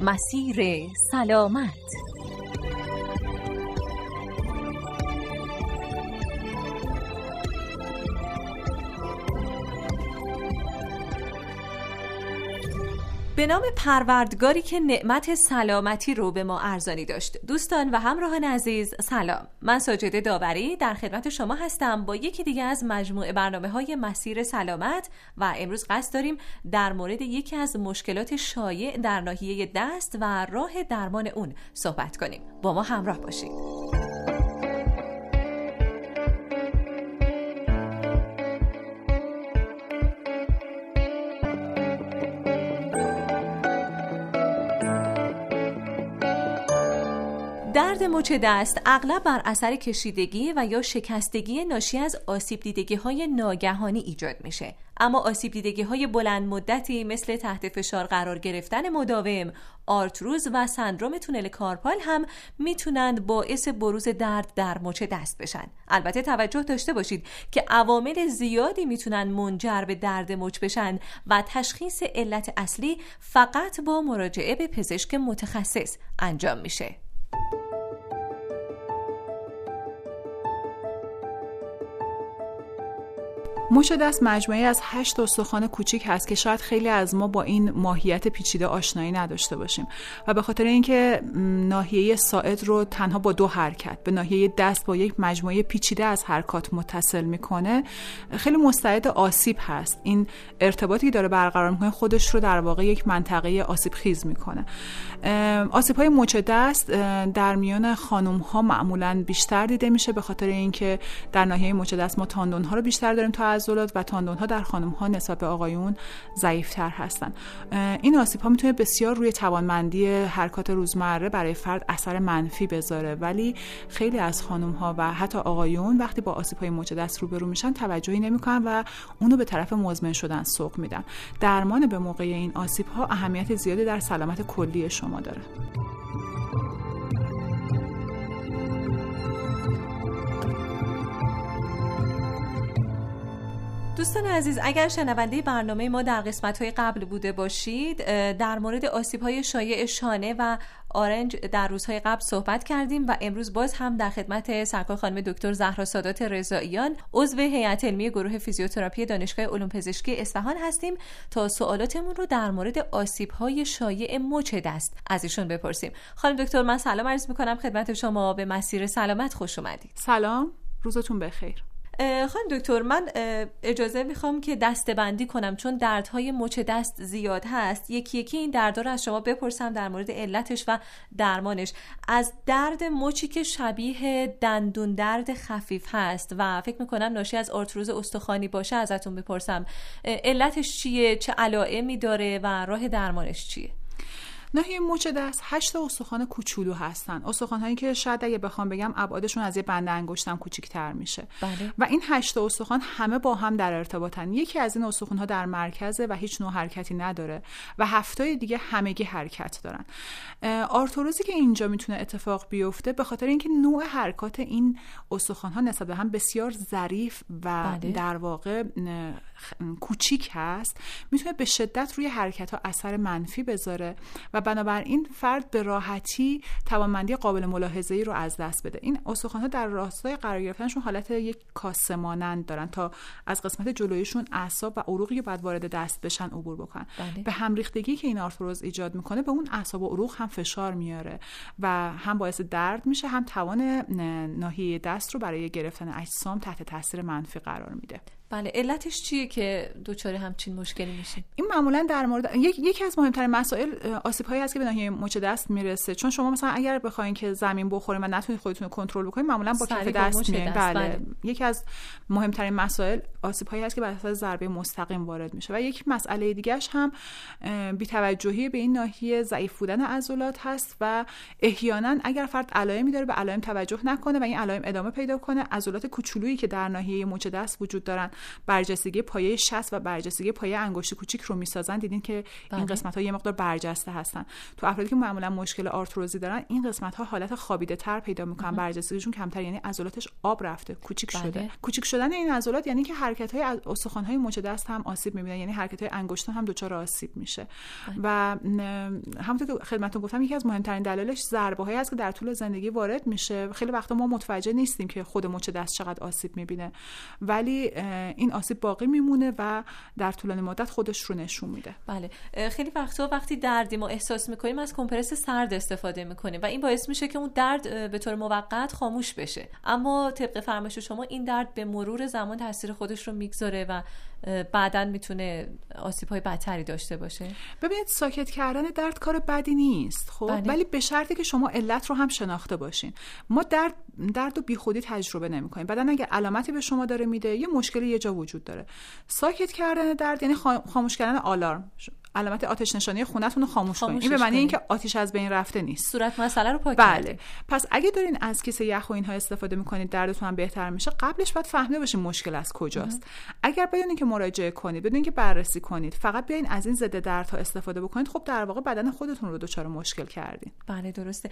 مسیر سلامت. به نام پروردگاری که نعمت سلامتی رو به ما ارزانی داشت. دوستان و همراهان عزیز سلام. من ساجده داوری در خدمت شما هستم با یکی دیگه از مجموعه برنامه های مسیر سلامت و امروز قصد داریم در مورد یکی از مشکلات شایع در ناحیه دست و راه درمان اون صحبت کنیم. با ما همراه باشید. درد مچ دست اغلب بر اثر کشیدگی و یا شکستگی ناشی از آسیب دیدگی های ناگهانی ایجاد میشه اما آسیب دیدگی های بلند مدتی مثل تحت فشار قرار گرفتن مداوم، آرتروز و سندروم تونل کارپال هم می‌تونند باعث بروز درد در مچ دست بشن. البته توجه داشته باشید که عوامل زیادی می‌تونن منجر به درد مچ بشن و تشخیص علت اصلی فقط با مراجعه به پزشک متخصص انجام میشه. مچ دست مجموعه از هشت استخوان کوچیک هست که شاید خیلی از ما با این ماهیت پیچیده آشنایی نداشته باشیم. و به خاطر اینکه ناحیه ساعد رو تنها با دو حرکت به ناحیه دست با یک مجموعه پیچیده از حرکات متصل می‌کنه خیلی مستعد آسیب هست. این ارتباطی داره برقرار می‌کنه خودش رو در واقع یک منطقه آسیب خیز می‌کنه. آسیب های مچ دست در میان خانم ها معمولا بیشتر دیده میشه به خاطر اینکه در ناحیه مچ دست ما تاندون ها رو بیشتر داریم تا عضلات و تاندون ها در خانم ها نسبت به آقایون ضعیفتر هستن این آسیب ها می‌تونه بسیار روی توانمندی حرکات روزمره برای فرد اثر منفی بذاره ولی خیلی از خانم ها و حتی آقایون وقتی با آسیب های مچ دست روبرو میشن توجهی نمی‌کنن و اونو به طرف مزمن شدن سوق میدن. درمان به موقع این آسیب ها اهمیت زیادی در سلامت کلی شما داره. دوستان عزیز اگر شنونده برنامه ما در قسمت های قبل بوده باشید در مورد آسیب های شایع شانه و آرنج در روزهای قبل صحبت کردیم و امروز باز هم در خدمت سرکار خانم دکتر زهرا سادات رضاییان عضو هیئت علمی گروه فیزیوتراپی دانشگاه علوم پزشکی اصفهان هستیم تا سوالاتمون رو در مورد آسیب های شایع مچ دست از ایشون بپرسیم. خانم دکتر من سلام عرض می‌کنم خدمت شما به مسیر سلامت خوش اومدید. سلام روزتون بخیر. خانم دکتر من اجازه می‌خوام که دسته بندی کنم چون دردهای مچ دست زیاد هست. یکی یکی این دردها رو از شما بپرسم در مورد علتش و درمانش. از درد مچی که شبیه دندون درد خفیف هست و فکر می‌کنم ناشی از آرتروز استخوانی باشه ازتون بپرسم علتش چیه؟ چه علائمی داره و راه درمانش چیه؟ ناحیه مچ دست. هشت استخوان کوچولو هستن. استخوان هایی که شاید اگه بخوام بگم ابعادشون از یه بند انگشتم کوچیک‌تر میشه. بله. و این هشت استخوان همه با هم در ارتباطن. یکی از این استخوان ها در مرکزه و هیچ نوع حرکتی نداره و هفتای دیگه همگی حرکت دارن. آرتروزی که اینجا می‌تونه اتفاق بیفته به خاطر اینکه نوع حرکات این استخوان ها نسبت به هم بسیار ظریف و بله. در واقع کوچیک هست می‌تونه به شدت روی حرکت ها اثر منفی بذاره و بنابراین فرد به راحتی توانمندی قابل ملاحظه ای رو از دست بده. این استخوان ها در راستای قرار گرفتنشون حالت یک کاسه مانند دارن تا از قسمت جلویشون اعصاب و عروقی که بعد وارد دست بشن عبور بکنن. بله. به هم ریختگی که این آرتروز ایجاد می‌کنه به اون اعصاب و عروق هم فشار میاره و هم باعث درد میشه هم توان ناحیه دست رو برای گرفتن اجسام تحت تاثیر منفی قرار میده. بله علتش چیه که دچار همچین مشکلی میشه این معمولا در مورد یک... یکی از مهمترین مسائل آسیب هایی هست که به ناحیه مچ دست می‌رسه چون شما مثلا اگر بخواین که زمین بخورین و نتونید خودتون رو کنترل بکنین معمولا با کف دست میایین بله. بله. یکی از مهمترین مسائل آسیب هایی هست که بر اساس ضربه مستقیم وارد میشه و یک مسئله دیگهش هم بی‌توجهی به این ناحیه ضعیف بودن عضلات هست و احیانا اگر فرد علائمی داره به علائم توجه نکنه و این علائم ادامه پیدا کنه عضلات کوچولویی که در ناحیه مچ دست وجود دارن برجستگی پایه شست و برجستگی پایه انگشت کوچیک رو می‌سازن. دیدین که بله. این قسمت ها یه مقدار برجسته هستن. تو افرادی که معمولا مشکل آرتروزی دارن این قسمت ها حالت خوابیده تر پیدا می‌کنن. برجستگیشون کمتر یعنی عضلاتش آب رفته کوچیک بله. شده. کوچیک شدن این عضلات یعنی که حرکت های استخوان های مچ دست هم آسیب می‌بینن یعنی حرکت های انگشت هم دچار آسیب میشه. بله. و همونطور که خدمتتون گفتم یکی از مهمترین دلایلش ضربه هایی است که در طول زندگی وارد میشه. خیلی وقتا ما متوجه نیستیم که خود مچ دست چقدر آسیب می‌بینه. ولی این آسیب باقی میمونه و در طولانی مدت خودش رو نشون میده. بله. خیلی وقتا وقتی دردی ما احساس می‌کنیم از کمپرس سرد استفاده می‌کنیم و این باعث میشه که اون درد به طور موقت خاموش بشه. اما طبق فرمایش شما این درد به مرور زمان تاثیر خودش رو می‌گذاره و بعدا می‌تونه آسیب های بدتری داشته باشه. ببینید ساکت کردن درد کار بدی نیست خب؟ بله. ولی به شرطی که شما علت رو هم شناخته باشین. ما درد درد و بیخودی تجربه نمی‌کنیم. بعدا اگه علامتی به شما داره میده یه مشکلی یه جا وجود داره. ساکت کردن درد یعنی خاموش کردن آلارم. علامت آتش نشانی خونتون رو خاموش, کنید. این به معنی اینکه آتیش از بین رفته نیست. صورت مسئله رو پاک بله. پس اگه دارین از کیسه یخ و اینها استفاده می‌کنید دردتون هم بهتر میشه. قبلش باید فهمیده باشین مشکل از کجاست. اگر بدونین که مراجعه کنید بدونین که بررسی کنید فقط بیاین از این ضد دردها استفاده بکنید خب در واقع بدن خودتون رو دچار مشکل کردین. بله درسته.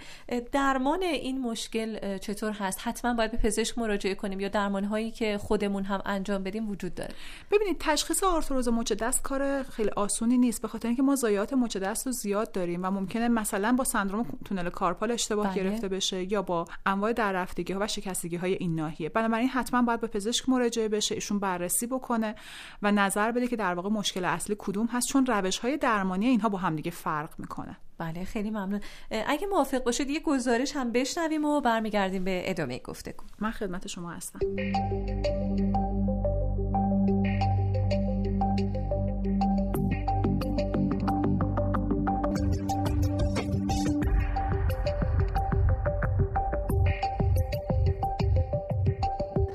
درمان این مشکل چطور هست؟ حتما باید به پزشک مراجعه کنیم یا درمان هایی که خودمون هم انجام بدیم وجود داره؟ ببینید تشخیص آرتروز مچ دست کار خیلی آسونی نیست. خاطر اینکه ما ضایعات مچ دست رو زیاد داریم و ممکنه مثلا با سندروم تونل کارپال اشتباه بله. گرفته بشه یا با انواع دررفتگی ها و شکستگی های این ناحیه. بنابراین حتما باید به پزشک مراجعه بشه ایشون بررسی بکنه و نظر بده که در واقع مشکل اصلی کدوم هست چون روش های درمانی اینها با همدیگه فرق می‌کنه. بله خیلی ممنون. اگه موافق باشید یه گزارش هم بشنویم و برمیگردیم به ادامه گفتگو. من خدمت شما هستم.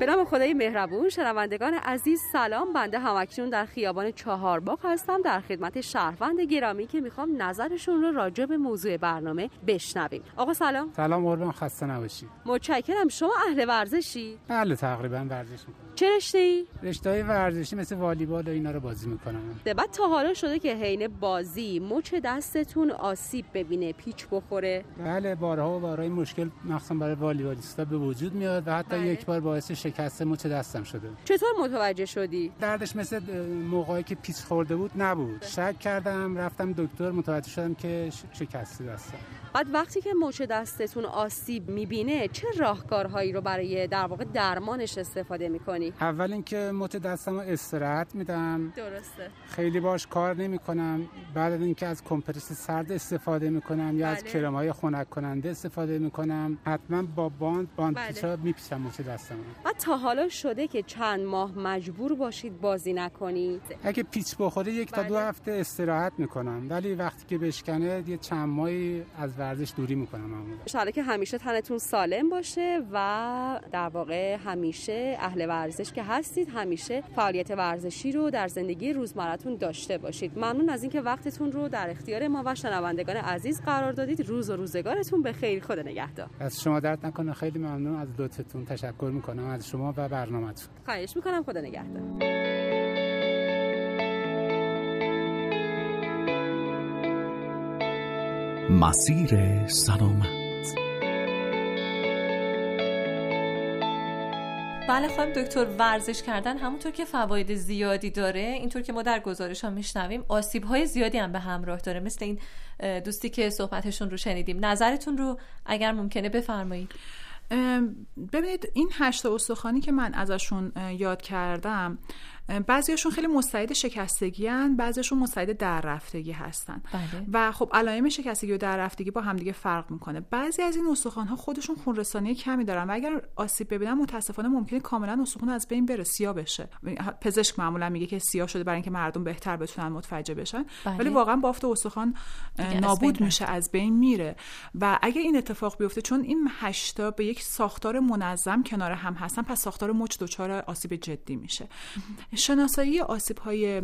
به نام خدای مهربون شنوندگان عزیز سلام. بنده همکنون در خیابان چهارباغ هستم در خدمت شهروند گرامی که می‌خوام نظرشون رو راجع به موضوع برنامه بشنویم. آقا سلام. سلام قربان خسته نباشی متشکرم. شما اهل ورزشی؟ بله تقریبا ورزش می‌کنم. چه رشته ای رشته ورزشی مثل والیبال و اینا رو بازی می‌کنم. بعد تا حالا شده که حین بازی مچ دستتون آسیب ببینه پیچ بخوره. بله بارها و بارهای مشکل مخصوصا برای والیبالیستا به وجود میاد و حتی بله. یک بار باعث شکست مچ دستم شده. چطور متوجه شدی؟ دردش مثل موقعی که پیچ خورده بود نبود. شک کردم رفتم دکتر متوجه شدم که شکسته دستم. بعد وقتی که مچ دستتون آسیب می‌بینه چه راهکارهایی رو برای در واقع درمانش استفاده می‌کنی؟ اول اینکه مچ دستم رو استراحت میدم. درسته. خیلی باش کار نمی‌کنم. بعد از اینکه از کمپرس سرد استفاده می‌کنم یا از بله. کرم های خنک کننده استفاده می‌کنم حتما با باند باند بله. پیچا میپیچم مچ دستم و تا حالا شده که چند ماه مجبور باشید بازی نکنید. اگه پیچ بخوره یک تا دو بله. هفته استراحت می‌کنم. ولی وقتی که بشکنه یه چند ماهی از ورزش دوری می‌کنم ان که همیشه تنتون سالم باشه و در واقع همیشه اهل ورزش که هستید همیشه فعالیت ورزشی رو در زندگی روزمرتون داشته باشید. ممنون از اینکه وقتتون رو در اختیار ما و شنوندگان عزیز قرار دادید. روز و روزگارتون به خیر. خود نگهدار. از شما درد نکنه. خیلی ممنون. از لطفتون تشکر می‌کنم از شما و برنامهتون. خواهش می‌کنم. خدا نگهدار. مسیر سلامت. بله خانم دکتر ورزش کردن همونطور که فواید زیادی داره اینطور که ما در گزارش ها میشنویم آسیب های زیادی هم به همراه داره. مثل این دوستی که صحبتشون رو شنیدیم. نظرتون رو اگر ممکنه بفرمایید. ببینید این هشت استخوانی که من ازشون یاد کردم بعضیشون خیلی مستعد شکستگی هن بعضیشون مستعد در رفتگی هستن. بله. و خب علائم شکستگی و در رفتگی با همدیگه فرق می‌کنه. بعضی از این استخوان ها خودشون خون رسانی کمی دارن و اگر آسیب ببینن متاسفانه ممکنه کاملا استخوان از بین بره سیاه بشه. پزشک معمولا میگه که سیاه شده برای اینکه مردم بهتر بتونن متوجه بشن. بله. ولی واقعا بافت استخوان نابود میشه از بین میره. و اگر این اتفاق بیفته چون این هشتا به یک ساختار منظم کنار هم هستن پس ساختار مچ دچار آسیب جدی میشه. شناسایی آسیب های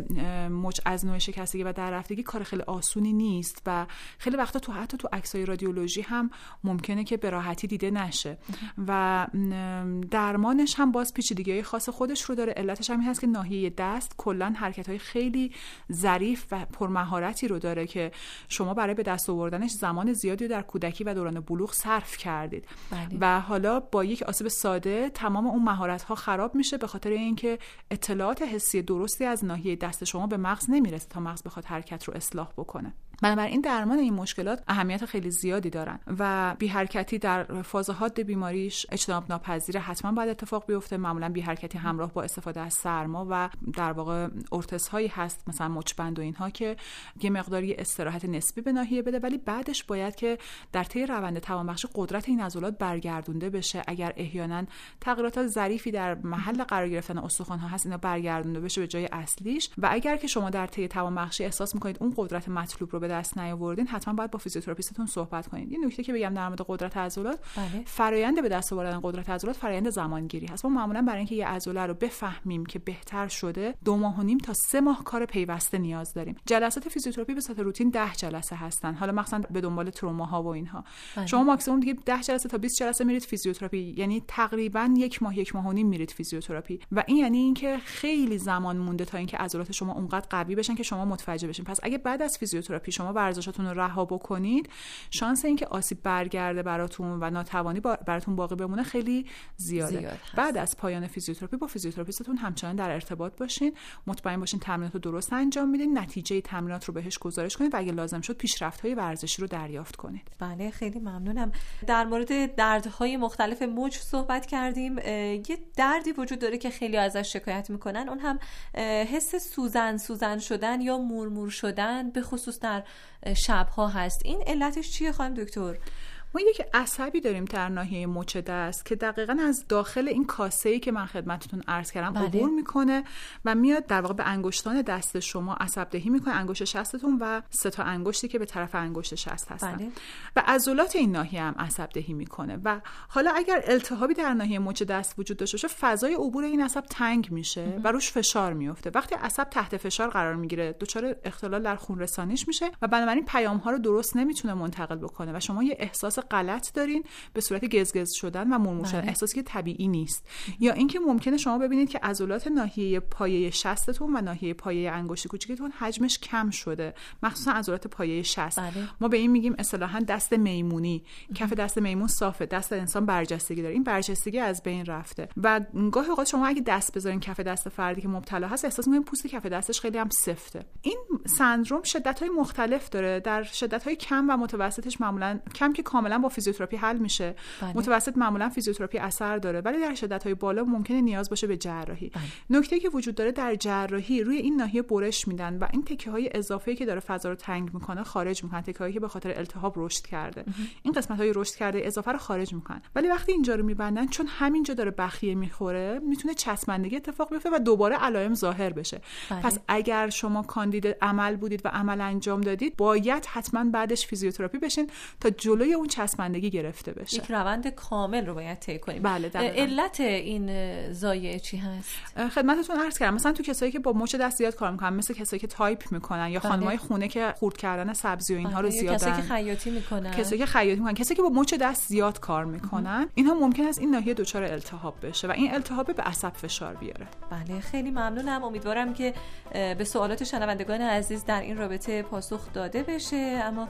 مچ از نوع شکستگی و در رفتگی کار خیلی آسونی نیست و خیلی وقتا تو حتی تو عکسای رادیولوژی هم ممکنه که به راحتی دیده نشه. و درمانش هم باز پیچیدگی های خاص خودش رو داره. علتش هم هست که ناحیه دست کلا حرکت های خیلی ظریف و پرمهارتی رو داره که شما برای به دست آوردنش زمان زیادی در کودکی و دوران بلوغ صرف کردید. بله. و حالا با یک آسیب ساده تمام اون مهارت ها خراب میشه به خاطر اینکه اطلاعات حسی درستی از ناحیه دست شما به مغز نمی‌رسه تا مغز بخواد حرکت رو اصلاح بکنه. بنابراین درمان این مشکلات اهمیت خیلی زیادی دارن و بی حرکتی در فاز حاد بیماریش اجتناب ناپذیر حتما باید اتفاق بیفته. معمولا بی حرکتی همراه با استفاده از سرما و در واقع ارتس هایی هست مثلا مچبند و اینها که یه مقداری استراحت نسبی به ناحیه بده ولی بعدش باید که در طی روند توانبخشی قدرت این عضلات برگردونده بشه. اگر احیانا تغییرات ظریفی در محل قرار گرفتن استخوان ها هست اینا برگردونده بشه به جای اصلیش. و اگر که شما در طی توانبخشی احساس می‌کنید اون قدرت مطلوب رو به دست نیاوردین حتما باید با فیزیوتراپیستتون صحبت کنید یه نکته که بگم در مورد قدرت عضلات بله. فرایند به دست آوردن قدرت عضلات فرایند زمانگیری هست. ما معمولا برای اینکه یه عضله رو بفهمیم که بهتر شده دو ماه و نیم تا سه ماه کار پیوسته نیاز داریم. جلسات فیزیوتراپی به صورت روتین 10 جلسه هستن. حالا مثلا به دنبال ها و اینها. بله. شما ماکسیمم دیگه 10 جلسه تا 20 جلسه میرید فیزیوتراپی یعنی تقریبا یک ماه یک ماه و نیم میرید فیزیوتراپی. و این یعنی اینکه خیلی زمان مونده تا اینکه عضلات شما اونقدر قوی بشن که شما متوجه بشین. پس اگه بعد از فیزیوتراپی شما ورزشاتون رو رها بکنید شانس اینکه آسیب برگرده براتون و ناتوانی براتون باقی بمونه خیلی زیاده. زیاد بعد از پایان فیزیوتراپی با فیزیوتراپیستتون همچنان در ارتباط باشین مطمئن باشین تمرینات رو درست انجام میدین نتیجه تمرینات رو بهش گزارش کنید و اگه لازم شد پیشرفت های ورزشی رو دریافت کنید. بله خیلی ممنونم. در مورد دردهای مختلف موج صحبت کردیم. یه دردی وجود داره که خیلی ازش شکایت می‌کنن. اون هم حس سوزن سوزن شدن یا مورمور شدن به خصوص در شبها هست. این علتش چیه خانم دکتر؟ ما یک عصبی داریم در ناحیه مچ دست که دقیقا از داخل این کاسه ای که من خدمتتون عرض کردم بله. عبور می‌کنه و میاد در واقع به انگشتان دست شما عصب دهی می‌کنه انگشت شستتون و سه تا انگشتی که به طرف انگشت شست هستن بله. و عضلات این ناحیه هم عصب دهی می‌کنه و حالا اگر التهابی در ناحیه مچ دست وجود داشته باشه فضای عبور این عصب تنگ میشه و روش فشار میفته وقتی عصب تحت فشار قرار می‌گیره دچار اختلال در خون رسانیش میشه و بنابراین پیام ها رو درست نمی‌تونه منتقل بکنه و شما یه احساس غلط دارین به صورت گزگز شدن و مرمور شدن. بله. احساسی که طبیعی نیست. یا اینکه ممکنه شما ببینید که عضلات ناحیه پایه شستتون و ناحیه پایه انگشت کوچیکتون حجمش کم شده. مخصوصا عضلات پایه شست. بله. ما به این میگیم اصطلاحا دست میمونی. کف دست میمون صافه. دست انسان برجستگی داره. این برجستگی از بین رفته. و گاهی اوقات شما اگه دست بذارین کف دست فردی که مبتلا هست احساس می‌کنین پوست کف دستش خیلی هم سفته. این سندروم شدت های مختلف داره. در شدت های کم و متوسطش معمولا کم که کاملا با فیزیوتراپی حل میشه بله. متوسط معمولا فیزیوتراپی اثر داره ولی در شدت های بالا ممکنه نیاز باشه به جراحی بله. نکته که وجود داره در جراحی روی این ناحیه برش میدن و این تکه های اضافه که داره فضا رو تنگ می‌کنه خارج می‌کنن تکه هایی که به خاطر التهاب رشد کرده این قسمت های رشد کرده اضافه رو خارج می‌کنن ولی وقتی اینجا رو میبندن چون همینجا داره بخیه می‌خوره می‌تونه چسبندگی اتفاق بیفته و دوباره علائم ظاهر بشه بله. پس اگر شما کاندید عمل بودید و عمل انجام دادید باید حتما بعدش فیزیوتراپی بشین تا جلوی اون چسبندگی گرفته بشه. یک روند کامل رو باید طی کنیم. بله علت این زایعه چی هست؟ خدمتتون عرض کردم. مثلا تو کسایی که با مچ دست زیاد کار می‌کنن مثل کسایی که تایپ می‌کنن یا بله. خانمای خونه که خورد کردن سبزی و اینها رو بله، زیاد کسایی که خیاطی می‌کنن. کسایی که خیاطی می‌کنن. کسایی که با مچ دست زیاد کار می‌کنن اینها ممکن است این ناحیه دچار التهاب بشه و این التهاب به عصب فشار بیاره. بله خیلی ممنونم. امیدوارم که به سوالات شنوندگان عزیز در این رابطه پاسخ داده بشه. اما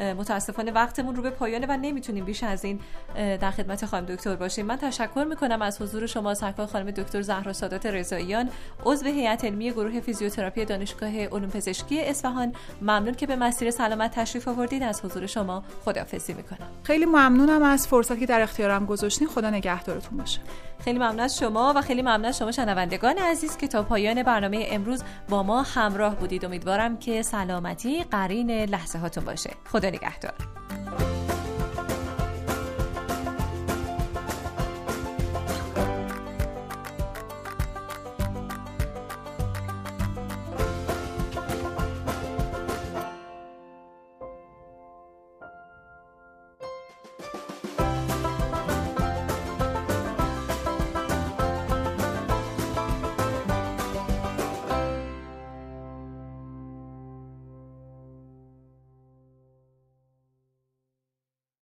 متاسفانه وقتمون رو به پایانه و نمی‌تونیم بیش از این در خدمت خانم دکتر باشیم. من تشکر می‌کنم از حضور شما سرکار خانم دکتر زهرا سادات رضاییان عضو هیئت علمی گروه فیزیوتراپی دانشگاه علوم پزشکی اصفهان. ممنون که به مسیر سلامت تشریف آوردید از حضور شما خداحافظی می‌کنم. خیلی ممنونم از فرصتی که در اختیارم گذاشتین. خدا نگهدارتون باشه. خیلی ممنون از شما و خیلی ممنون از شما شنوندگان عزیز که تا پایان برنامه امروز با ما همراه بودید. امیدوارم که سلامتی قرین لحظه هاتون باشه. خدا نگهدار.